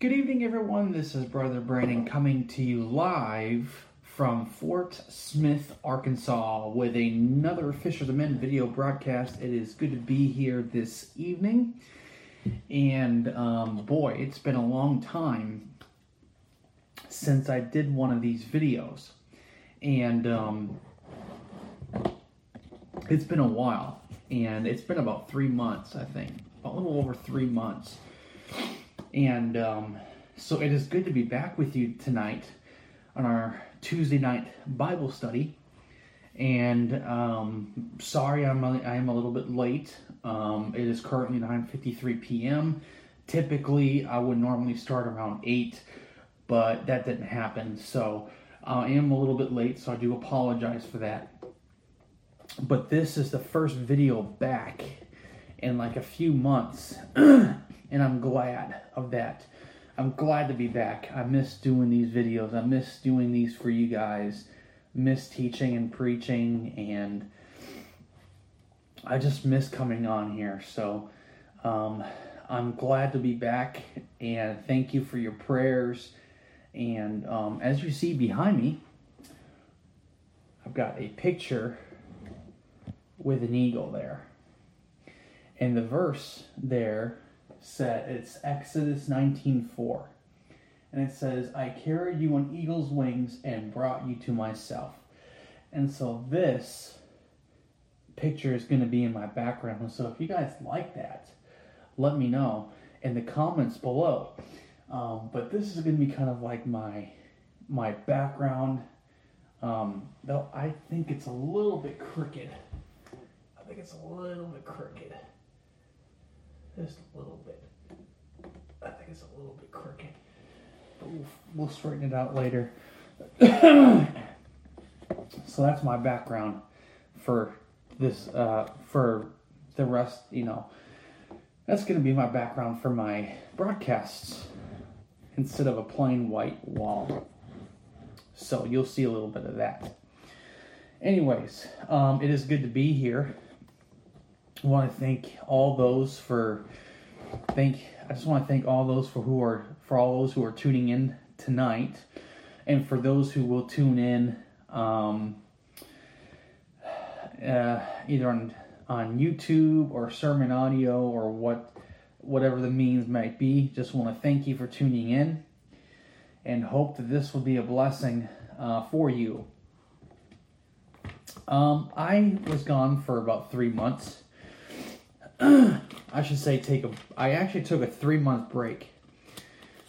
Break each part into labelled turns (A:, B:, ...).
A: Good evening, everyone. This is Brother Brandon coming to you live from Fort Smith, Arkansas, with another Fishers of Men video broadcast. It is good to be here this evening. And um, boy, it's been a long time since I did one of these videos. And um, it's been a while. And it's been about three months, I think. A little over three months. And um, so it is good to be back with you tonight on our Tuesday night Bible study. And um, sorry, I'm a, I am a little bit late. Um, it is currently 9:53 p.m. Typically, I would normally start around eight, but that didn't happen. So I am a little bit late. So I do apologize for that. But this is the first video back in like a few months, and I'm glad of that. I'm glad to be back. I miss doing these videos. I miss doing these for you guys. Miss teaching and preaching, and I just miss coming on here. So um, I'm glad to be back, and thank you for your prayers. And um, as you see behind me, I've got a picture with an eagle there. And the verse there said it's Exodus 19:4. And it says, "I carried you on eagle's wings and brought you to myself." And so this picture is going to be in my background. So if you guys like that, let me know in the comments below. Um, but this is going to be kind of like my my background. Um, though I think it's a little bit crooked. I think it's a little bit crooked. Just a little bit. I think it's a little bit crooked. But we'll, we'll straighten it out later. so that's my background for this, uh, for the rest, you know. That's going to be my background for my broadcasts instead of a plain white wall. So you'll see a little bit of that. Anyways, um, it is good to be here. Want to thank all those for thank I just want to thank all those for who are for all those who are tuning in tonight, and for those who will tune in um, uh, either on on YouTube or sermon audio or what whatever the means might be. Just want to thank you for tuning in, and hope that this will be a blessing uh, for you. Um, I was gone for about three months. I should say take a I actually took a 3 month break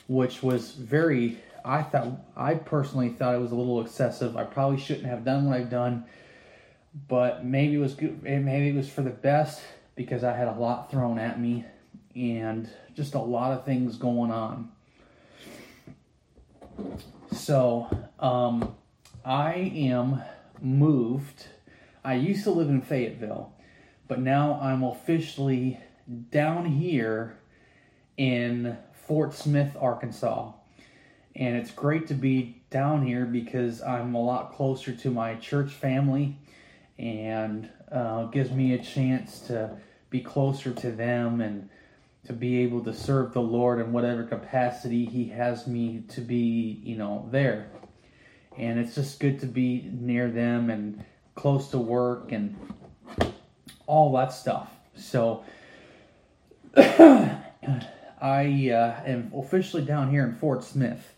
A: which was very I thought I personally thought it was a little excessive. I probably shouldn't have done what I've done, but maybe it was good maybe it was for the best because I had a lot thrown at me and just a lot of things going on. So, um, I am moved. I used to live in Fayetteville but now I'm officially down here in Fort Smith, Arkansas. And it's great to be down here because I'm a lot closer to my church family and uh, gives me a chance to be closer to them and to be able to serve the Lord in whatever capacity He has me to be, you know, there. And it's just good to be near them and close to work and all that stuff. So I uh, am officially down here in Fort Smith,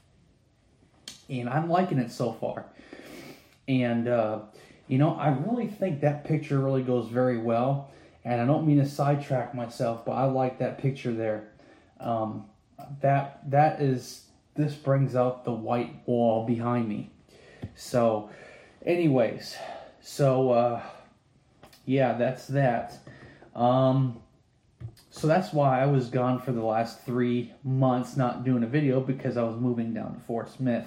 A: and I'm liking it so far. And uh, you know, I really think that picture really goes very well. And I don't mean to sidetrack myself, but I like that picture there. Um, that that is this brings out the white wall behind me. So, anyways, so. Uh, yeah, that's that. Um, so that's why I was gone for the last three months not doing a video because I was moving down to Fort Smith.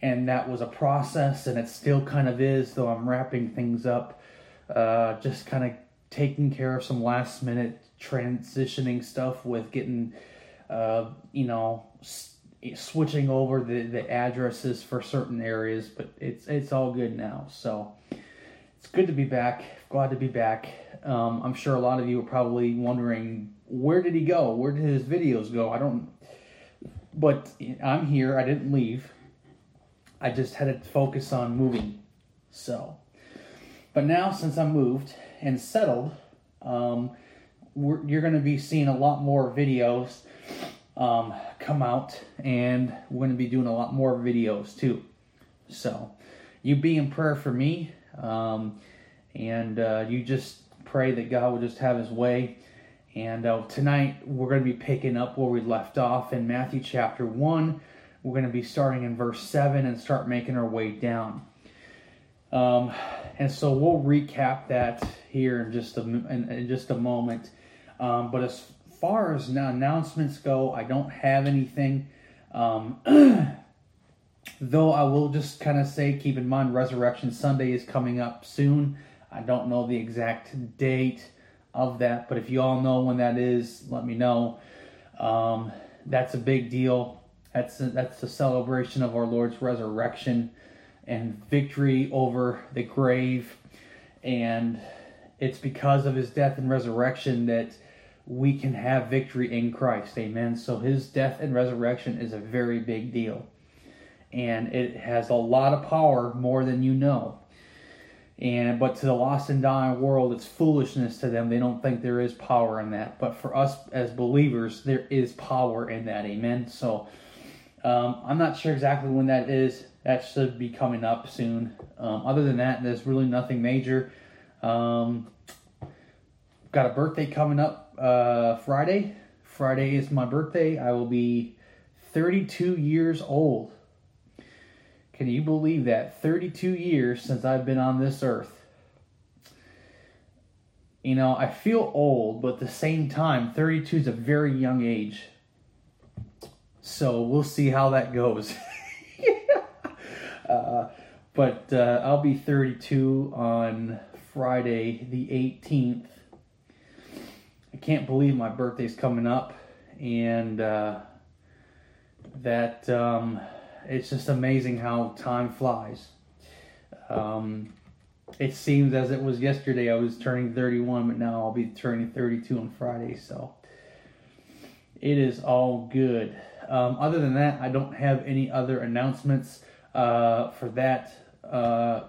A: And that was a process, and it still kind of is, though I'm wrapping things up. Uh, just kind of taking care of some last minute transitioning stuff with getting, uh, you know, s- switching over the, the addresses for certain areas, but it's it's all good now. So it's good to be back. Glad to be back. Um, I'm sure a lot of you are probably wondering where did he go? Where did his videos go? I don't. but I'm here. I didn't leave. I just had to focus on moving. So, but now since I'm moved and settled, um, you're going to be seeing a lot more videos um, come out, and we're going to be doing a lot more videos too. So, you be in prayer for me, um, and uh, you just pray that God will just have His way. And uh, tonight we're going to be picking up where we left off in Matthew chapter 1. We're going to be starting in verse 7 and start making our way down. Um, and so we'll recap that here in just a, in, in just a moment. Um, but as far as now announcements go, I don't have anything. Um, though I will just kind of say, keep in mind, Resurrection Sunday is coming up soon. I don't know the exact date of that, but if you all know when that is, let me know. Um, that's a big deal. That's a, that's a celebration of our Lord's resurrection and victory over the grave, and it's because of His death and resurrection that we can have victory in Christ. Amen. So His death and resurrection is a very big deal, and it has a lot of power, more than you know. And but to the lost and dying world it's foolishness to them. They don't think there is power in that. But for us as believers there is power in that. Amen? So um, i'm not sure exactly when that is. That should be coming up soon. Um, other than that there's really nothing major. Um, got a birthday coming up uh, friday. Friday is my birthday. I will be 32 years old can you believe that? 32 years since I've been on this earth. You know, I feel old, but at the same time, 32 is a very young age. So we'll see how that goes. uh, but uh, I'll be 32 on Friday, the 18th. I can't believe my birthday's coming up, and uh, that. Um, it's just amazing how time flies. Um, it seems as it was yesterday I was turning 31, but now I'll be turning 32 on Friday. So it is all good. Um, other than that, I don't have any other announcements uh, for that uh,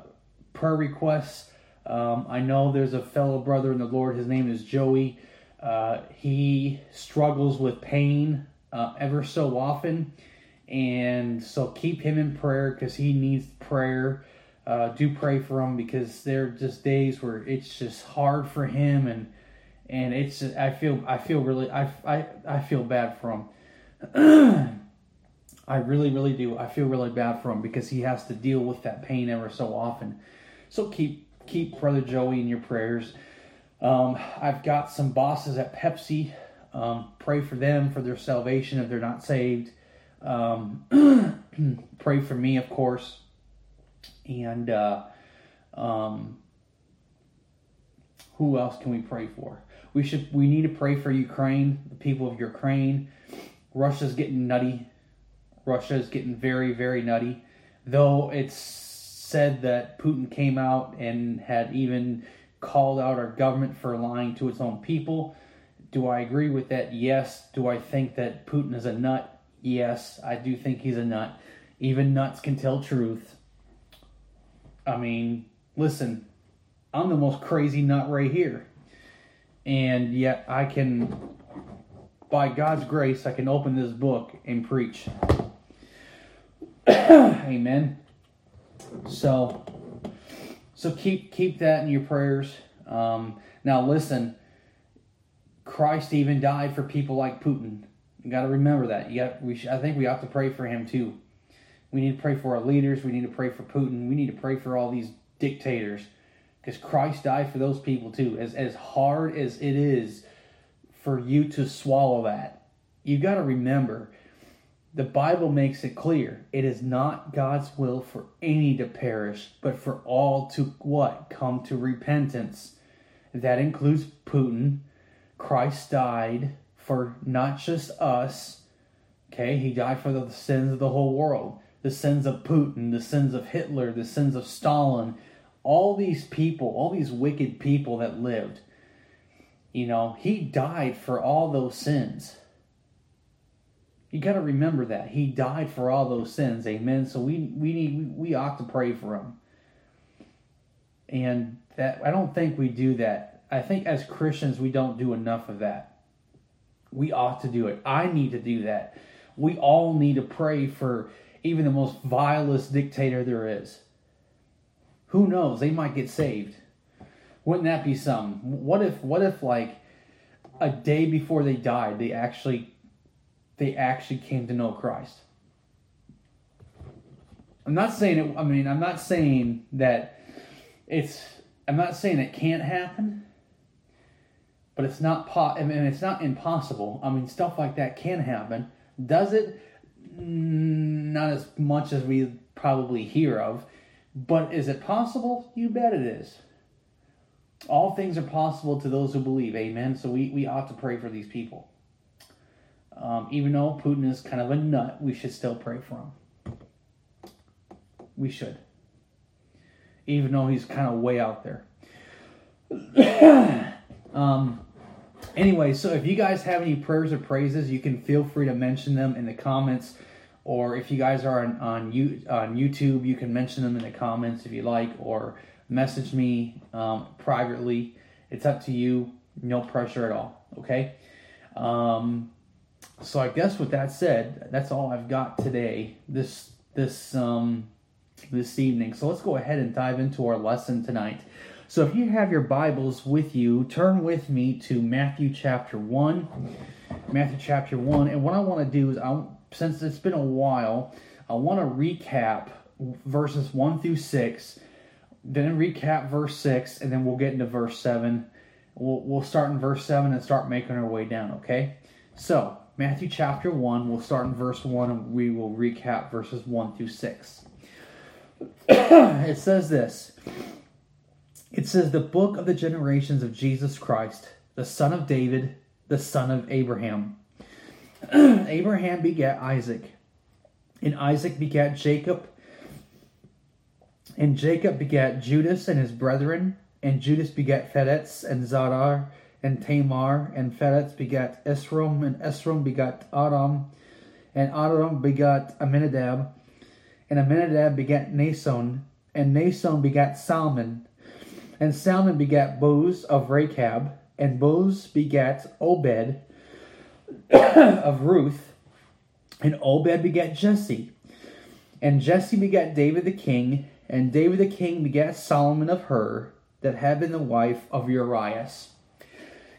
A: prayer requests. Um, I know there's a fellow brother in the Lord. His name is Joey. Uh, he struggles with pain uh, ever so often and so keep him in prayer because he needs prayer. Uh, do pray for him because there are just days where it's just hard for him, and and it's I feel I feel really I, I I feel bad for him. I really really do. I feel really bad for him because he has to deal with that pain ever so often. So keep keep brother Joey in your prayers. Um, I've got some bosses at Pepsi. Um, pray for them for their salvation if they're not saved. Um, pray for me, of course. And uh, um, who else can we pray for? We should. We need to pray for Ukraine, the people of Ukraine. Russia's getting nutty. Russia is getting very, very nutty. Though it's said that Putin came out and had even called out our government for lying to its own people. Do I agree with that? Yes. Do I think that Putin is a nut? Yes, I do think he's a nut. Even nuts can tell truth. I mean, listen, I'm the most crazy nut right here. And yet I can, by God's grace, I can open this book and preach. Amen. So, so keep keep that in your prayers. Um, now listen, Christ even died for people like Putin. You got to remember that. You got. We. Should, I think we have to pray for him too. We need to pray for our leaders. We need to pray for Putin. We need to pray for all these dictators, because Christ died for those people too. As as hard as it is for you to swallow that, you got to remember. The Bible makes it clear it is not God's will for any to perish, but for all to what? Come to repentance. That includes Putin. Christ died for not just us. Okay, he died for the sins of the whole world, the sins of Putin, the sins of Hitler, the sins of Stalin, all these people, all these wicked people that lived. You know, he died for all those sins. You got to remember that he died for all those sins. Amen. So we we need we ought to pray for him. And that I don't think we do that. I think as Christians we don't do enough of that. We ought to do it. I need to do that. We all need to pray for even the most vilest dictator there is. Who knows? They might get saved. Wouldn't that be some? What if what if like a day before they died, they actually they actually came to know Christ? I'm not saying it I mean, I'm not saying that it's I'm not saying it can't happen, but it's not po- I mean, it's not impossible. I mean, stuff like that can happen. Does it? Not as much as we probably hear of, but is it possible? You bet it is. All things are possible to those who believe. Amen. So we, we ought to pray for these people. Um, even though Putin is kind of a nut, we should still pray for him. We should. Even though he's kind of way out there. um, anyway, so if you guys have any prayers or praises, you can feel free to mention them in the comments. Or if you guys are on, on, you, on YouTube, you can mention them in the comments if you like. Or message me um, privately. It's up to you. No pressure at all. Okay. Um, so I guess with that said, that's all I've got today. This this um, this evening. So let's go ahead and dive into our lesson tonight. So if you have your Bibles with you, turn with me to Matthew chapter one. Matthew chapter one, and what I want to do is, I since it's been a while, I want to recap verses one through six then recap verse 6 and then we'll get into verse 7 we'll, we'll start in verse 7 and start making our way down okay? So matthew chapter 1 we'll start in verse 1 and we will recap verses 1 through 6 it says this it says the book of the generations of jesus christ the son of david the son of abraham. Abraham begat isaac and isaac begat jacob and Jacob begat Judas and his brethren, and Judas begat Pheretz and Zadar and Tamar, and Pheretz begat Esrom, and Esrom begat Adam, and Adam begat Aminadab, and Aminadab begat Nason, and Nason begat Salmon, and Salmon begat Boaz of Rechab, and Boaz begat Obed of Ruth, and Obed begat Jesse, and Jesse begat David the king, and David the king begat Solomon of her, that had been the wife of Urias.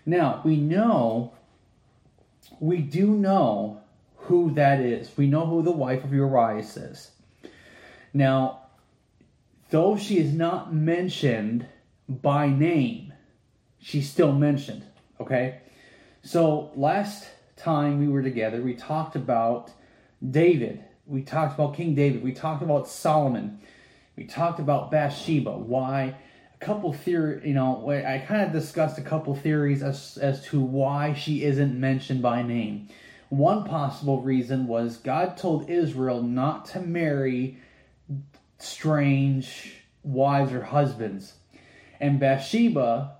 A: Now, we know, we do know who that is. We know who the wife of Urias is. Now, though she is not mentioned by name, she's still mentioned. Okay? So, last time we were together, we talked about David. We talked about King David. We talked about Solomon. We talked about Bathsheba. Why? A couple theory, you know, I kind of discussed a couple theories as as to why she isn't mentioned by name. One possible reason was God told Israel not to marry strange wives or husbands. And Bathsheba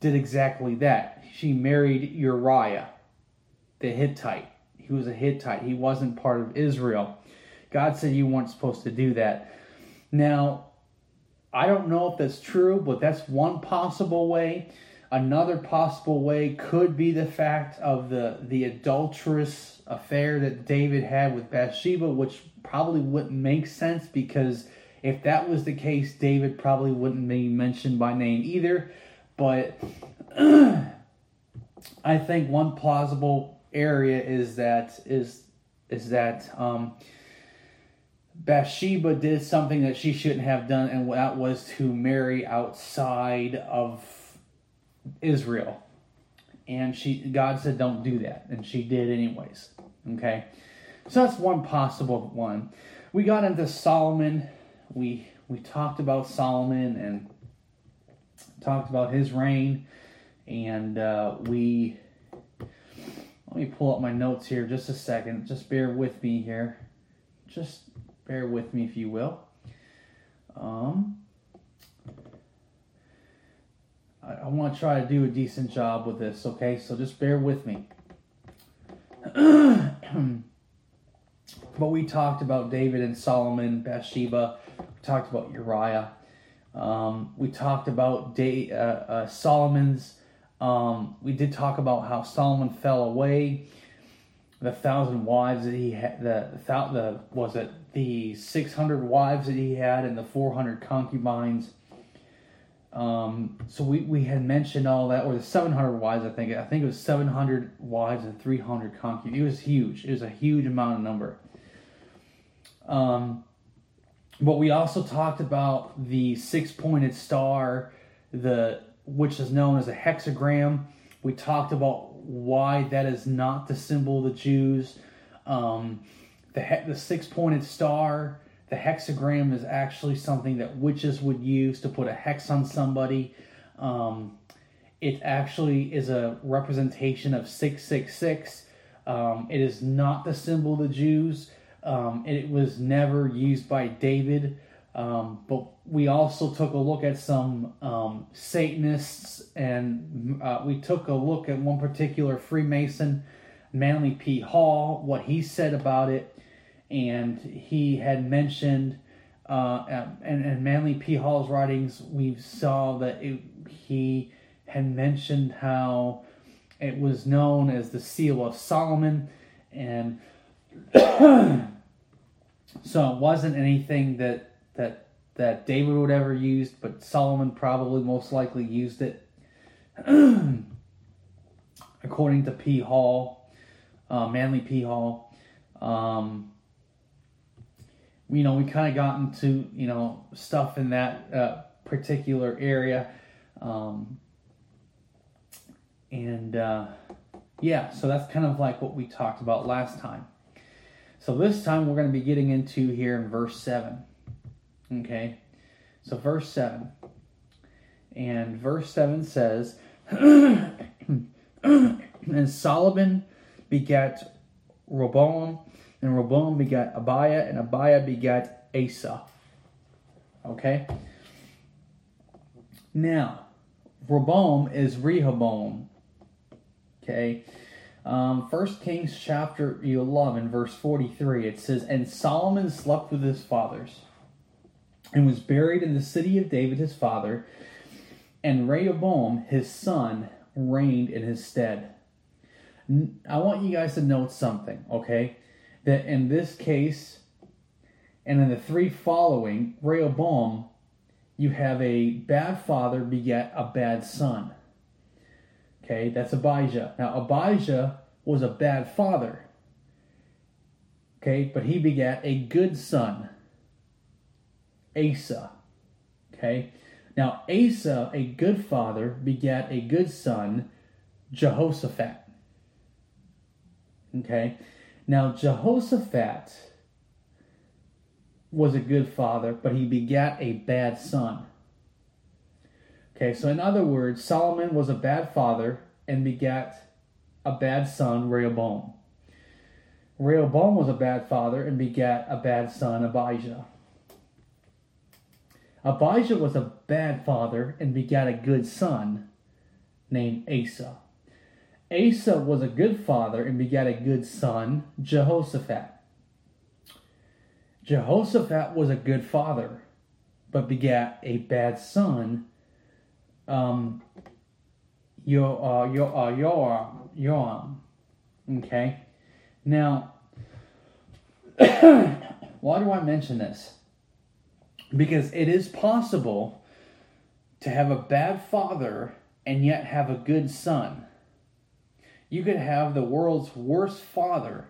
A: did exactly that. She married Uriah, the Hittite. He was a Hittite. He wasn't part of Israel. God said you weren't supposed to do that. Now, I don't know if that's true, but that's one possible way. Another possible way could be the fact of the, the adulterous affair that David had with Bathsheba, which probably wouldn't make sense because if that was the case, David probably wouldn't be mentioned by name either. But I think one plausible area is that is is that um, Bathsheba did something that she shouldn't have done, and that was to marry outside of Israel. And she, God said, "Don't do that," and she did anyways. Okay, so that's one possible one. We got into Solomon. We we talked about Solomon and talked about his reign, and uh, we. Let me pull up my notes here just a second. Just bear with me here. Just bear with me if you will. Um, I, I want to try to do a decent job with this, okay? So just bear with me. but we talked about David and Solomon, Bathsheba. Talked about Uriah. Um, we talked about uh, uh, Solomon's. Um, we did talk about how Solomon fell away. The thousand wives that he had, the the, the was it the six hundred wives that he had, and the four hundred concubines. Um, so we, we had mentioned all that, or the 700 wives, I think. I think it was 700 wives and 300 concubines. It was huge. It was a huge amount of number. Um, but we also talked about the six-pointed star, the which is known as a hexagram. We talked about why that is not the symbol of the Jews. Um, the he- the six-pointed star the hexagram is actually something that witches would use to put a hex on somebody. Um, it actually is a representation of 666. Um, it is not the symbol of the Jews. Um, it was never used by David. Um, but we also took a look at some um, Satanists and uh, we took a look at one particular Freemason, Manly P. Hall, what he said about it and he had mentioned uh, and, and Manly P. Hall's writings, we saw that it, he had mentioned how it was known as the Seal of Solomon, and so it wasn't anything that that that David would ever use, but Solomon probably most likely used it, according to P. Hall, uh, Manly P. Hall. Um, you know, we kind of got into, you know, stuff in that uh, particular area. Um, and uh, yeah, so that's kind of like what we talked about last time. So this time we're going to be getting into here in verse 7. Okay, so verse 7. And verse 7 says, And Solomon begat Rehoboam and Rehoboam begat Abiah, and Abiah begat Asa. Okay? Now, Rehoboam is Rehoboam. Okay? Um, 1 Kings chapter 11, verse 43, it says, And Solomon slept with his fathers, and was buried in the city of David his father, and Rehoboam his son reigned in his stead. I want you guys to note something, okay? that in this case and in the three following, Rehoboam, you have a bad father beget a bad son. Okay, that's Abijah. Now, Abijah was a bad father. Okay, but he begat a good son, Asa. Okay, now Asa, a good father, begat a good son, Jehoshaphat. Okay, now, Jehoshaphat was a good father, but he begat a bad son. Okay, so in other words, Solomon was a bad father and begat a bad son, Rehoboam. Rehoboam was a bad father and begat a bad son, Abijah. Abijah was a bad father and begat a good son named Asa. Asa was a good father and begat a good son, Jehoshaphat. Jehoshaphat was a good father, but begat a bad son, um, your uh, your uh, your your Yoram. Okay? Now, why do I mention this? Because it is possible to have a bad father and yet have a good son you could have the world's worst father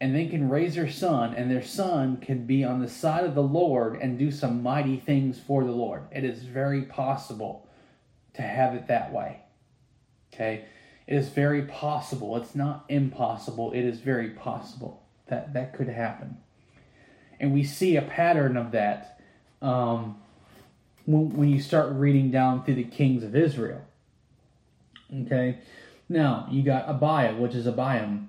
A: and they can raise their son, and their son can be on the side of the Lord and do some mighty things for the Lord. It is very possible to have it that way. Okay? It is very possible. It's not impossible. It is very possible that that could happen. And we see a pattern of that um, when, when you start reading down through the kings of Israel. Okay? Now, you got Abiah, which is Abiam.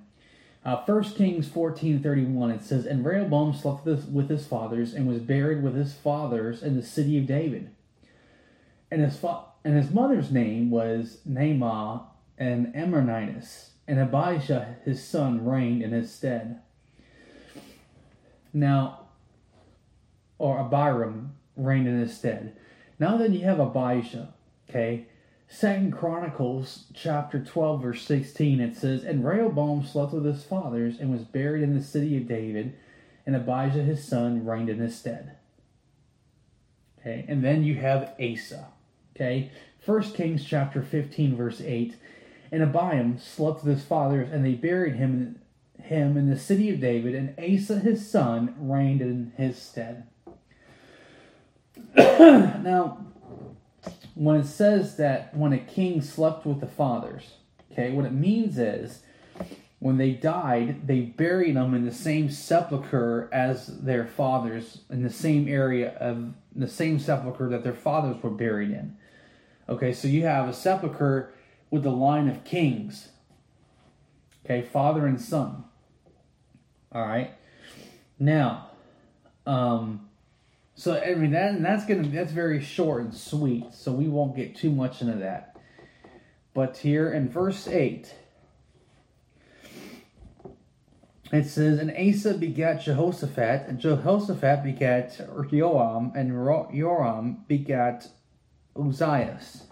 A: Uh, 1 Kings 14.31, it says, And Rehoboam slept with his fathers and was buried with his fathers in the city of David. And his, fa- and his mother's name was Naamah and Ammonitess, and Abijah his son reigned in his stead. Now, or Abiram reigned in his stead. Now then you have Abijah, okay? Second Chronicles chapter 12 verse 16 it says, And Rehoboam slept with his fathers and was buried in the city of David, and Abijah his son reigned in his stead. Okay, and then you have Asa. Okay, First Kings chapter 15 verse 8, and Abiam slept with his fathers, and they buried him him in the city of David, and Asa his son reigned in his stead. now, when it says that when a king slept with the fathers, okay, what it means is when they died, they buried them in the same sepulcher as their fathers, in the same area of the same sepulcher that their fathers were buried in. Okay, so you have a sepulcher with the line of kings. Okay, father and son. All right. Now, um, so I mean that that's gonna that's very short and sweet, so we won't get too much into that. But here in verse eight, it says, "And Asa begat Jehoshaphat, and Jehoshaphat begat Joram, and Joram begat Uzzias."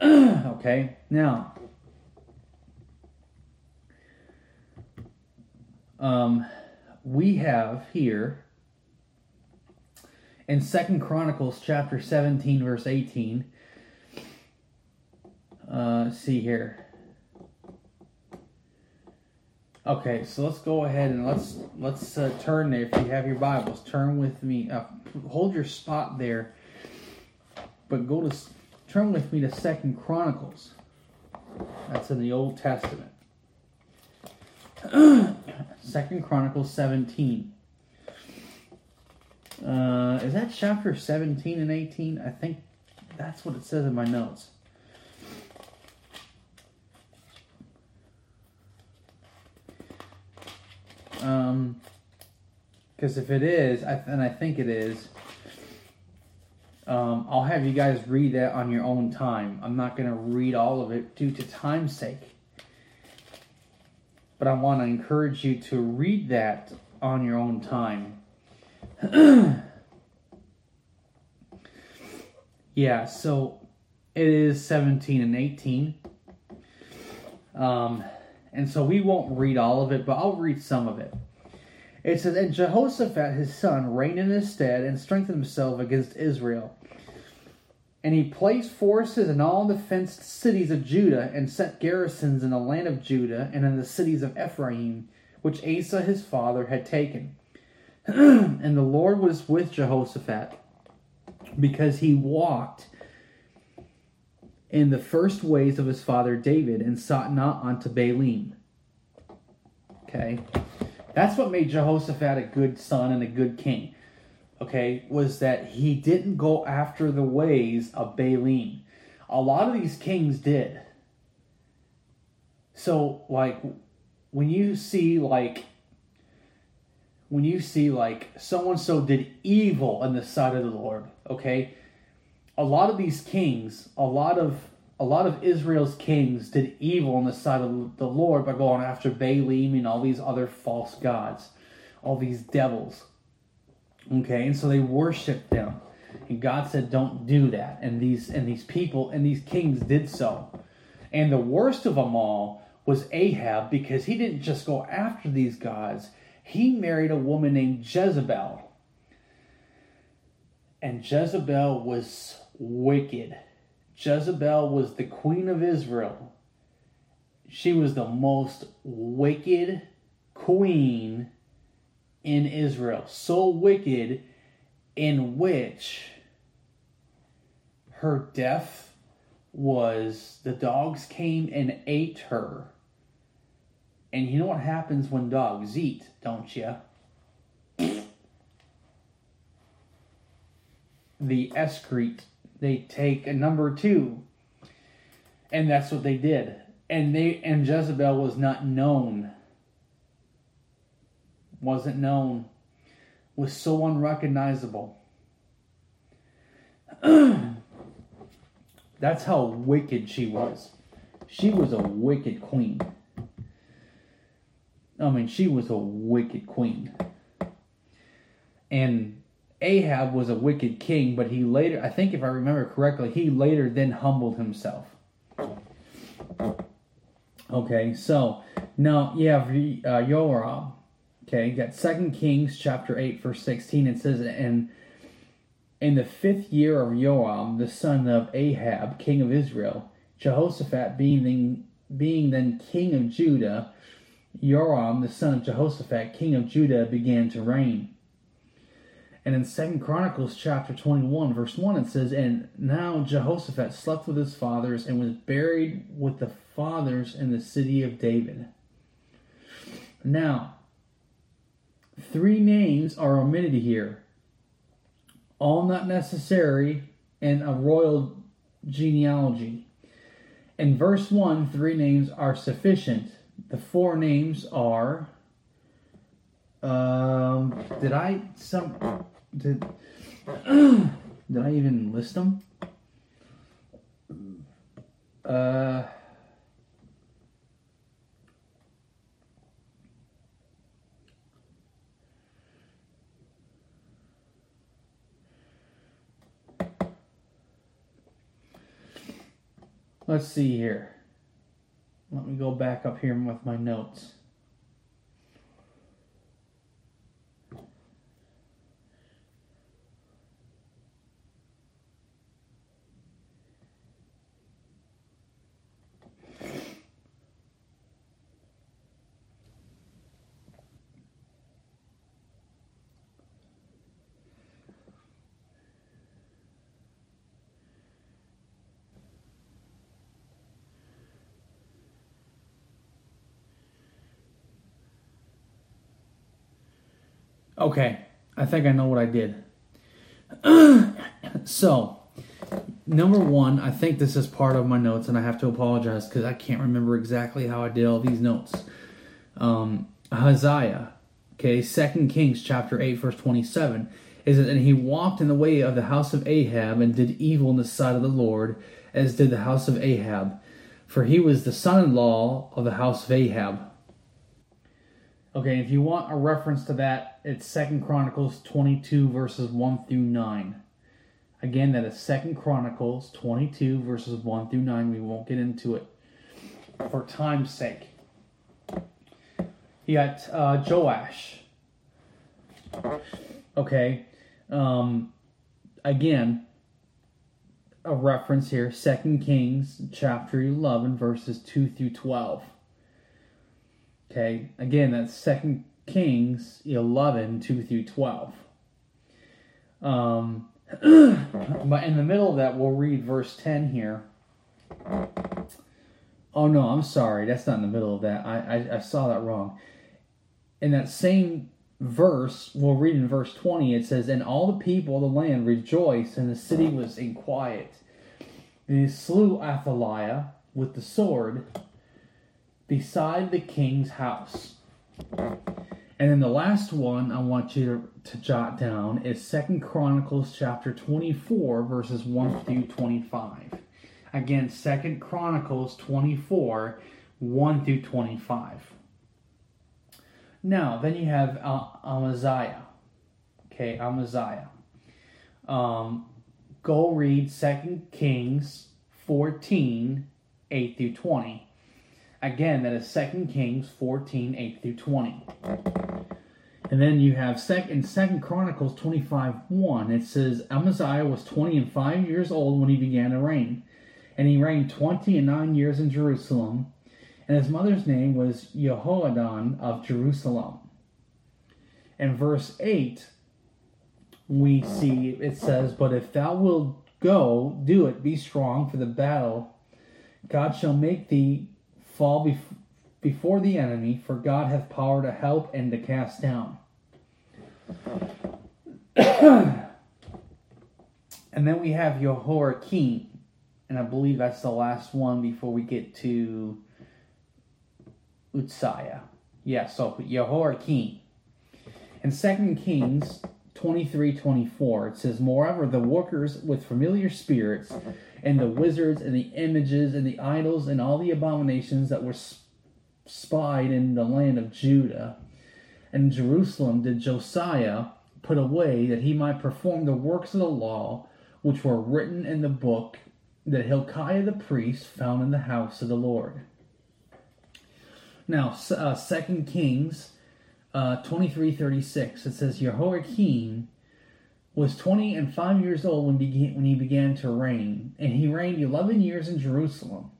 A: okay, now. Um, we have here in Second Chronicles chapter 17 verse 18 uh, see here. Okay so let's go ahead and let's let's uh, turn there. If you have your bibles turn with me uh, hold your spot there. But go to turn with me to Second Chronicles. That's in the Old Testament. Second Chronicles 17 uh, is that chapter 17 and 18? I think that's what it says in my notes. Um, because if it is, I, and I think it is, um, I'll have you guys read that on your own time. I'm not going to read all of it due to time's sake. But I want to encourage you to read that on your own time. yeah, so it is 17 and 18. Um, and so we won't read all of it, but I'll read some of it. It says, And Jehoshaphat his son reigned in his stead and strengthened himself against Israel. And he placed forces in all the fenced cities of Judah and set garrisons in the land of Judah and in the cities of Ephraim, which Asa his father had taken. and the Lord was with Jehoshaphat because he walked in the first ways of his father David and sought not unto Baalim. Okay? That's what made Jehoshaphat a good son and a good king. Okay? Was that he didn't go after the ways of Baalim. A lot of these kings did. So, like, when you see, like, when you see like so and so did evil in the sight of the Lord, okay? A lot of these kings, a lot of a lot of Israel's kings did evil in the sight of the Lord by going after Baalim and all these other false gods, all these devils. Okay, and so they worshipped them. And God said, Don't do that. And these and these people and these kings did so. And the worst of them all was Ahab because he didn't just go after these gods, he married a woman named Jezebel. And Jezebel was wicked. Jezebel was the queen of Israel. She was the most wicked queen in Israel. So wicked, in which her death was the dogs came and ate her and you know what happens when dogs eat, don't you? The excrete, they take a number two. And that's what they did. And they and Jezebel was not known. Wasn't known. Was so unrecognizable. That's how wicked she was. She was a wicked queen. I mean, she was a wicked queen. and Ahab was a wicked king, but he later, I think if I remember correctly, he later then humbled himself. Okay, so now you have uh, Joram. Okay, you got Second Kings chapter eight verse sixteen. It says, "And in the fifth year of Joram, the son of Ahab, king of Israel, Jehoshaphat being then, being then king of Judah, Joram, the son of Jehoshaphat, king of Judah, began to reign." And in Second Chronicles chapter 21, verse 1, it says, And now Jehoshaphat slept with his fathers and was buried with the fathers in the city of David. Now, three names are omitted here, all not necessary in a royal genealogy. In verse 1, three names are sufficient. The four names are. Um, did I some did did I even list them? Uh. Let's see here. Let me go back up here with my notes. Okay, I think I know what I did. so, number one, I think this is part of my notes, and I have to apologize because I can't remember exactly how I did all these notes. Um, Hazael, okay, Second Kings chapter eight, verse twenty-seven, is it, and he walked in the way of the house of Ahab and did evil in the sight of the Lord, as did the house of Ahab, for he was the son-in-law of the house of Ahab. Okay, if you want a reference to that, it's Second Chronicles 22 verses 1 through 9. Again, that is Second Chronicles 22 verses 1 through 9. We won't get into it for time's sake. You got uh, Joash. Okay. Um, again, a reference here, Second Kings chapter 11 verses 2 through 12. Okay, again, that's Second Kings 11, 2 through 12. Um, but in the middle of that, we'll read verse 10 here. Oh, no, I'm sorry. That's not in the middle of that. I, I, I saw that wrong. In that same verse, we'll read in verse 20, it says, And all the people of the land rejoiced, and the city was in quiet. And he slew Athaliah with the sword beside the king's house. And then the last one I want you to, jot down is Second Chronicles chapter 24, verses 1 through 25. Again, Second Chronicles 24, 1 through 25. Now, then you have Amaziah. Okay, Amaziah. Um, go read Second Kings 14, 8 through 20. Again, that is 2 Kings 14, 8 through 20. And then you have second Second Chronicles 25, 1. It says, Amaziah was 20 and 5 years old when he began to reign. And he reigned 20 and 9 years in Jerusalem. And his mother's name was Jehoaddan of Jerusalem. In verse 8, we see it says, But if thou wilt go, do it, be strong for the battle. God shall make thee fall bef- before the enemy, for God hath power to help and to cast down. and then we have Jehoiakim, and I believe that's the last one before we get to Uzziah. Yeah, so Jehoiakim. In 2 Kings 23 24, it says, Moreover, the workers with familiar spirits and the wizards and the images and the idols and all the abominations that were spied in the land of Judah and Jerusalem did Josiah put away, that he might perform the works of the law which were written in the book that Hilkiah the priest found in the house of the Lord. Now, uh, Second Kings uh, 23 36, it says, Jehoiakim was 20 and 5 years old when, began, when he began to reign, and he reigned 11 years in Jerusalem.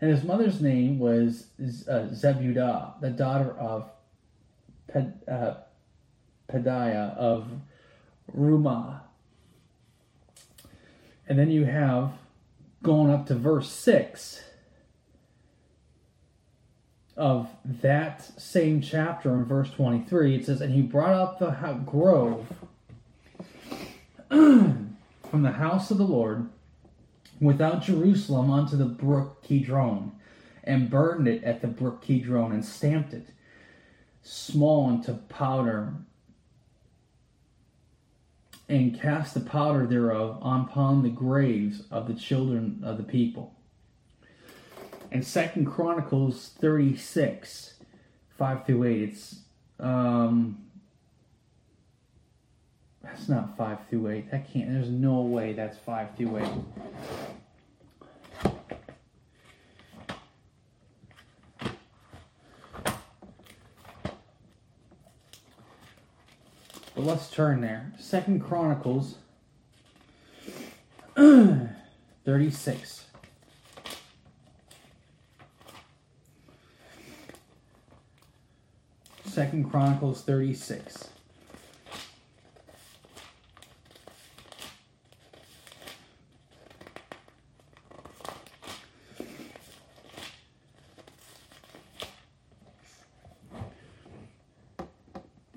A: And his mother's name was uh, Zebudah, the daughter of Ped, uh, Pedaiah of Rumah. And then you have going up to verse 6 of that same chapter in verse 23. It says, And he brought up the grove from the house of the Lord without Jerusalem unto the brook Kidron, and burned it at the brook Kidron, and stamped it small into powder, and cast the powder thereof upon the graves of the children of the people. And Second Chronicles 36, 5 through 8, it's um that's not 5 through 8. That can't there's no way that's 5 through 8. But let's turn there. Second Chronicles 36. Second Chronicles 36.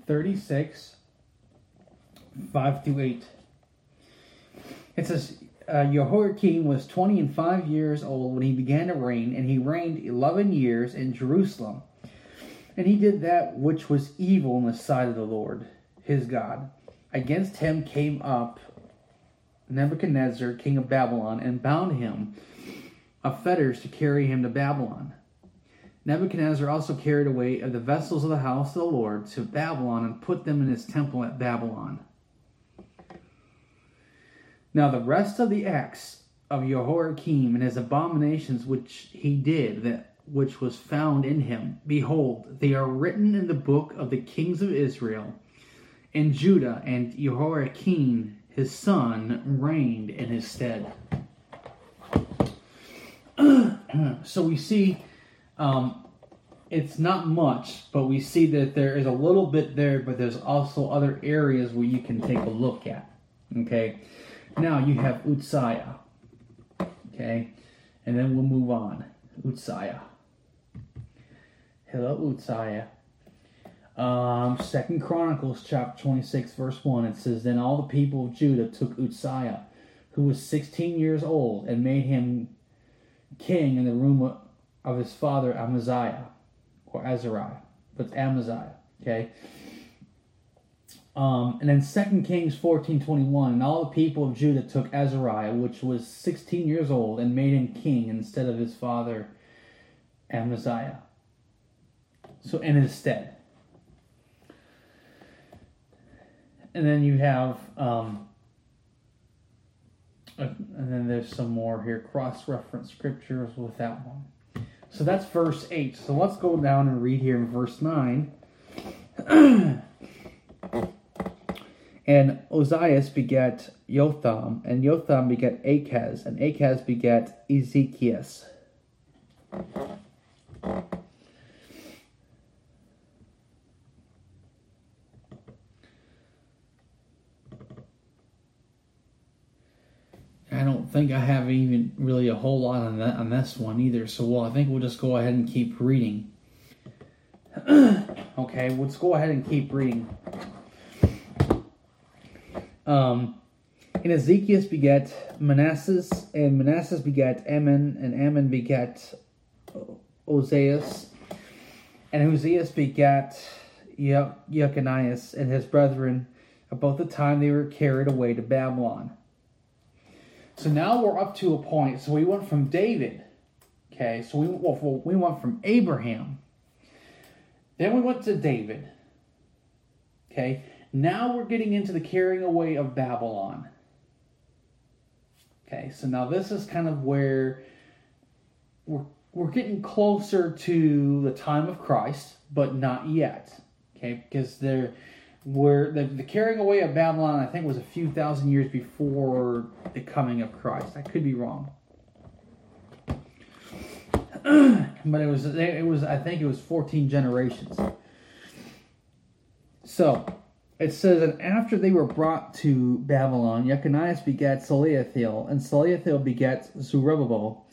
A: Thirty-six 5 through 8. It says, uh, Jehoiakim was 20 and 5 years old when he began to reign, and he reigned 11 years in Jerusalem. And he did that which was evil in the sight of the Lord, his God. Against him came up Nebuchadnezzar, king of Babylon, and bound him of fetters to carry him to Babylon. Nebuchadnezzar also carried away of the vessels of the house of the Lord to Babylon and put them in his temple at Babylon. Now the rest of the acts of Jehoiakim and his abominations which he did, that which was found in him, behold, they are written in the book of the kings of Israel. And Judah and Jehoiakim his son reigned in his stead. so we see um, it's not much, but we see that there is a little bit there, but there's also other areas where you can take a look at. Okay. Now you have Uzziah. Okay? And then we'll move on. Uzziah. Hello, Uzziah. Um, Second Chronicles chapter 26, verse 1, it says, Then all the people of Judah took Uzziah, who was 16 years old, and made him king in the room of his father Amaziah, or Azariah, but Amaziah. Okay? Um, and then Second Kings 14:21, and all the people of Judah took Azariah, which was 16 years old, and made him king instead of his father Amaziah. So in his stead. And then you have, um, uh, and then there's some more here, cross-reference scriptures with that one. So that's verse 8. So let's go down and read here in verse 9. And Ozias begat Jotham, and Jotham begat Achaz, and Achaz begat Ezekias. I don't think I have even really a whole lot on that on this one either. So well, I think we'll just go ahead and keep reading. okay, let's go ahead and keep reading. Um, and Ezekiel begat Manasseh, and Manasseh begat Ammon, and Ammon begat Ozias, and Ozias begat Jechonias and his brethren about the time they were carried away to Babylon. So now we're up to a point. So we went from David, okay. So we well, we went from Abraham. Then we went to David, okay, Now we're getting into the carrying away of Babylon. Okay, so now this is kind of where we're, we're getting closer to the time of Christ, but not yet. Okay, because there where the, the carrying away of Babylon, I think, was a few thousand years before the coming of Christ. I could be wrong. but it was it was I think it was 14 generations. So it says that after they were brought to Babylon, Yechonias begat Salathiel, and Salathiel begat Zerubbabel,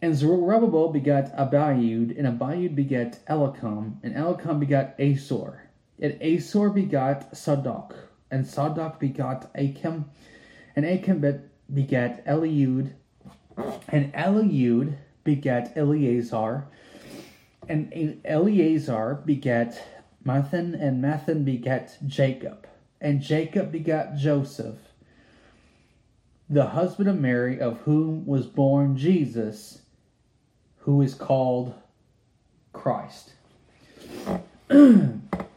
A: and Zerubbabel begat Abiud, and Abiud begat Elikam, and Elikam begat Azor, and Azor begat Sadoc, and Sadoc begat Achim, and Achim begat Eliud, and Eliud begat Eleazar, and Eleazar begat Matthan, and Matthan begat Jacob, and Jacob begat Joseph, the husband of Mary, of whom was born Jesus, who is called Christ.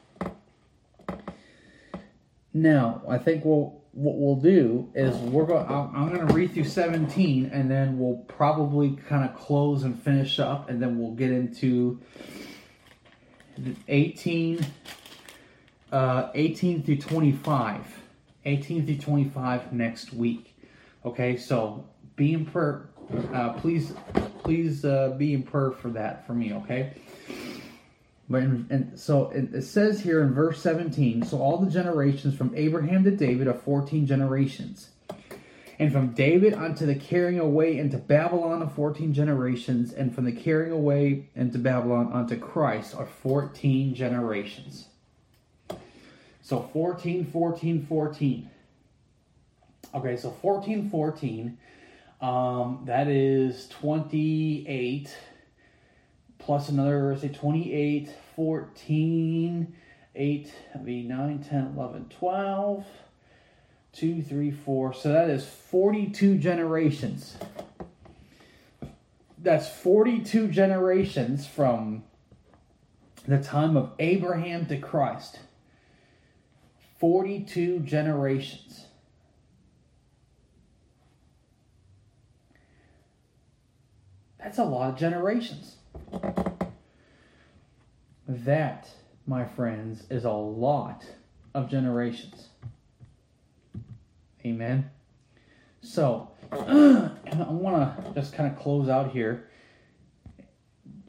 A: now, I think we'll what we'll do is we're going. I'm going to read through 17, and then we'll probably kind of close and finish up, and then we'll get into 18, uh, 18 through 25. 18 through 25 next week. Okay, so be in prayer. Uh, please, please uh, be in prayer for that for me. Okay. But in, and so it, it says here in verse 17. So all the generations from Abraham to David are 14 generations and from David unto the carrying away into Babylon of 14 generations, and from the carrying away into Babylon unto Christ are 14 generations. So 14, 14, 14. Okay, so 14, 14, um, that is 28 plus another, say 28, 14, 8, that'd be 9, 10, 11, 12 two, three, four. So that is 42 generations. That's 42 generations from the time of Abraham to Christ. 42 generations. That's a lot of generations. That, my friends, is a lot of generations. Amen. So, I want to just kind of close out here.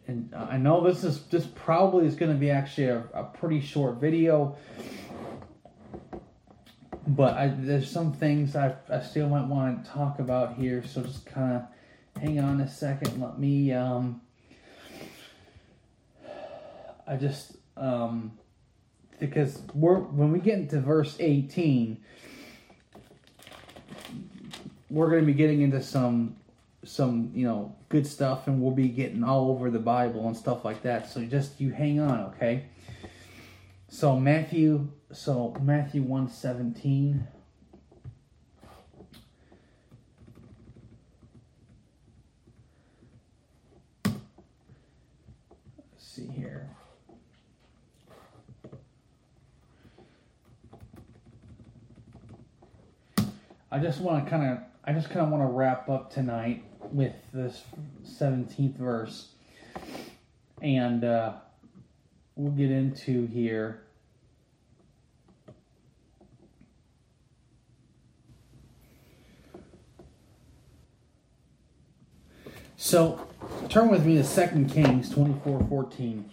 A: And I know this is this probably is going to be actually a, a pretty short video, but I, there's some things I, I still might want to talk about here. So just kind of hang on a second. Let me. Um, I just um, because we're when we get into verse 18 we're going to be getting into some some you know good stuff and we'll be getting all over the bible and stuff like that. So just you hang on okay? So matthew so matthew 117 let's see here I just want to kind of I just kind of want to wrap up tonight with this 17th verse. And uh, we'll get into here. So, turn with me to 2 Kings 24 14.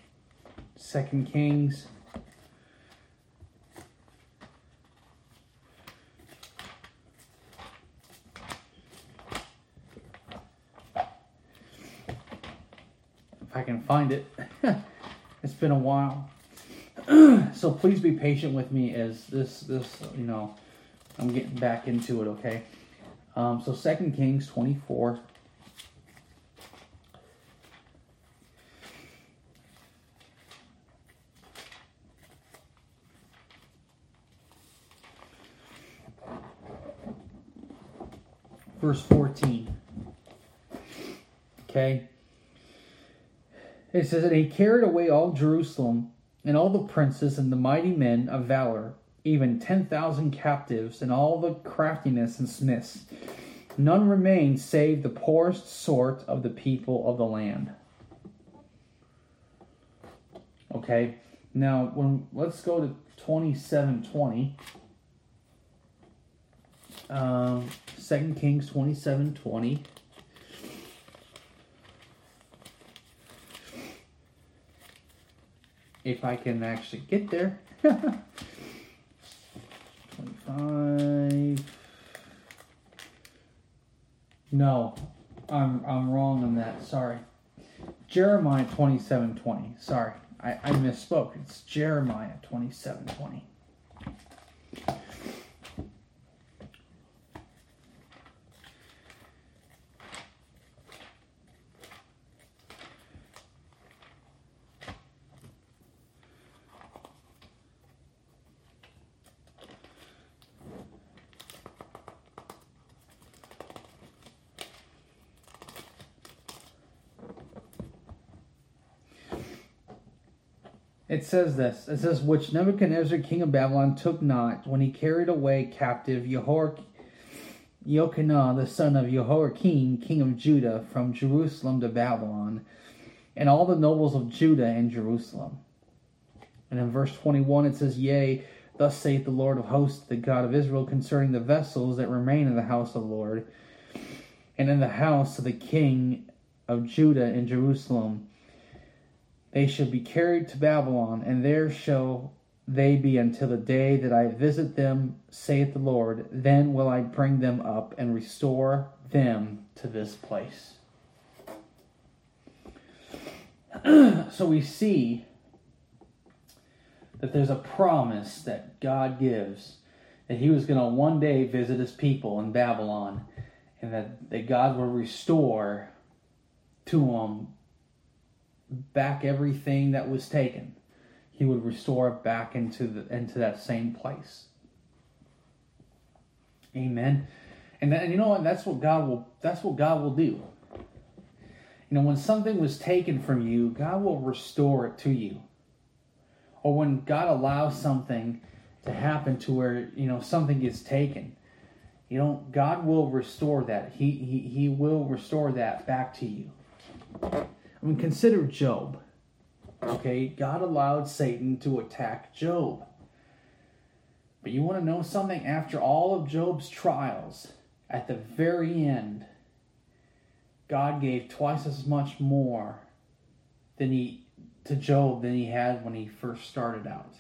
A: 2 Kings I can find it. it's been a while. so please be patient with me as this this you know I'm getting back into it, okay? Um, so Second Kings 24. Verse 14. Okay. It says, that he carried away all Jerusalem, and all the princes and the mighty men of valor, even 10,000 captives, and all the craftiness and smiths. None remained save the poorest sort of the people of the land. Okay, now when let's go to 2720. Um, 2 Kings 27 20. If I can actually get there. 25. No, I'm, I'm wrong on that. Sorry. Jeremiah 27 20. Sorry, I, I misspoke. It's Jeremiah 27 it says this. It says, which Nebuchadnezzar, king of Babylon, took not when he carried away captive Jehoiakim, the son of Jehoiakim, king of Judah, from Jerusalem to Babylon, and all the nobles of Judah and Jerusalem. And in verse 21 it says, Yea, thus saith the Lord of hosts, the God of Israel, concerning the vessels that remain in the house of the Lord, and in the house of the king of Judah in Jerusalem they shall be carried to Babylon, and there shall they be until the day that I visit them, saith the Lord. Then will I bring them up and restore them to this place. so we see that there's a promise that God gives that He was going to one day visit His people in Babylon and that, that God will restore to them back everything that was taken. He would restore it back into the into that same place. Amen. And, then, you know what? That's what God will. That's what God will do. You know, when something was taken from you, God will restore it to you. Or when God allows something to happen to where you know something gets taken, you know, God will restore that. He He He will restore that back to you. I mean, consider Job. Okay, God allowed Satan to attack Job. But you want to know something? After all of Job's trials, at the very end, God gave twice as much more than he to Job than he had when he first started out.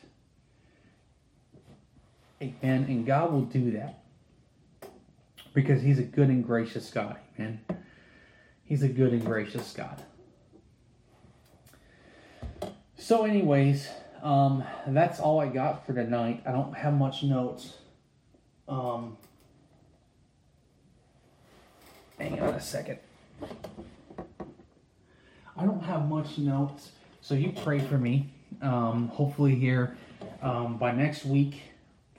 A: And and God will do that. Because he's a good and gracious God, man. He's a good and gracious God. So, anyways, um, that's all I got for tonight. I don't have much notes. Um, hang on a second. I don't have much notes, so you pray for me. Um, hopefully, here um, by next week,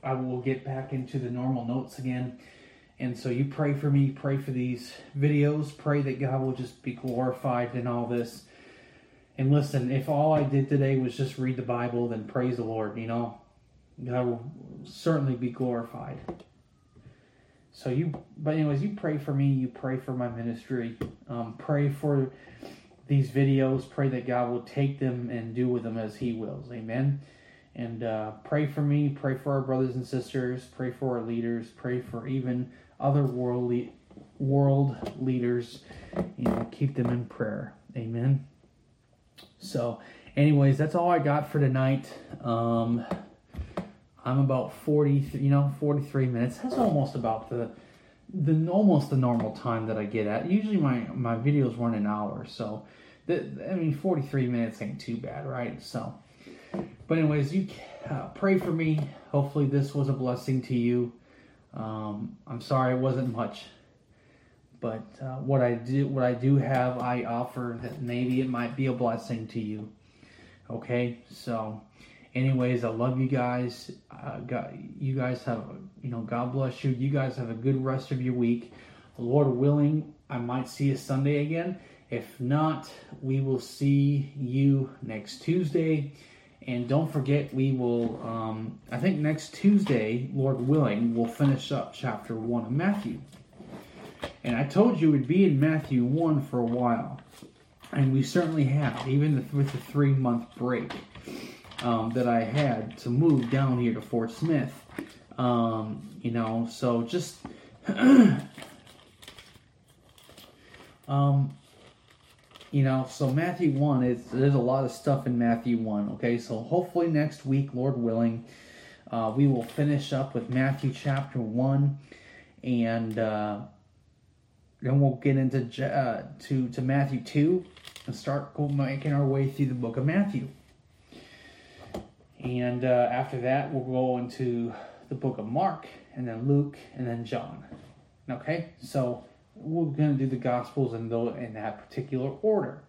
A: I will get back into the normal notes again. And so, you pray for me, pray for these videos, pray that God will just be glorified in all this. And listen, if all I did today was just read the Bible, then praise the Lord, you know. God will certainly be glorified. So you, but anyways, you pray for me. You pray for my ministry. Um, pray for these videos. Pray that God will take them and do with them as He wills. Amen. And uh, pray for me. Pray for our brothers and sisters. Pray for our leaders. Pray for even other world world leaders. You know, keep them in prayer. Amen. So, anyways, that's all I got for tonight. Um, I'm about 40, you know, 43 minutes. That's almost about the the almost the normal time that I get at. Usually my my videos run an hour, so the, I mean 43 minutes ain't too bad, right? So, but anyways, you uh, pray for me. Hopefully this was a blessing to you. Um, I'm sorry it wasn't much but uh, what I do, what I do have, I offer that maybe it might be a blessing to you. Okay, so, anyways, I love you guys. Uh, God, you guys have, you know, God bless you. You guys have a good rest of your week. Lord willing, I might see you Sunday again. If not, we will see you next Tuesday. And don't forget, we will, um, I think next Tuesday, Lord willing, we'll finish up chapter 1 of Matthew. And I told you we'd be in Matthew 1 for a while. And we certainly have, even with the three month break um, that I had to move down here to Fort Smith. Um, you know, so just. um, you know, so Matthew 1 is there's a lot of stuff in Matthew 1, okay? So hopefully next week, Lord willing, uh, we will finish up with Matthew chapter 1 and uh, then we'll get into uh, to to Matthew 2 and start making our way through the book of Matthew. And uh, after that, we'll go into the book of Mark and then Luke and then John. Okay? So we're going to do the Gospels in, the, in that particular order.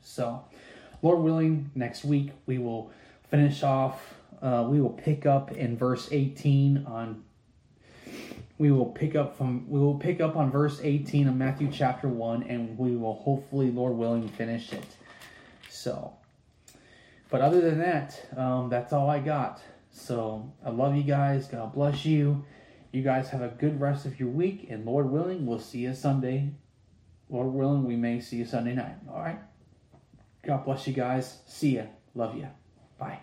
A: So, Lord willing, next week we will finish off, uh, we will pick up in verse 18 on. We will pick up from we will pick up on verse 18 of Matthew chapter 1 and we will hopefully Lord willing finish it. So, but other than that, um, that's all I got. So, I love you guys. God bless you. You guys have a good rest of your week, and Lord willing, we'll see you Sunday. Lord willing, we may see you Sunday night. All right. God bless you guys. See ya. Love you. Bye.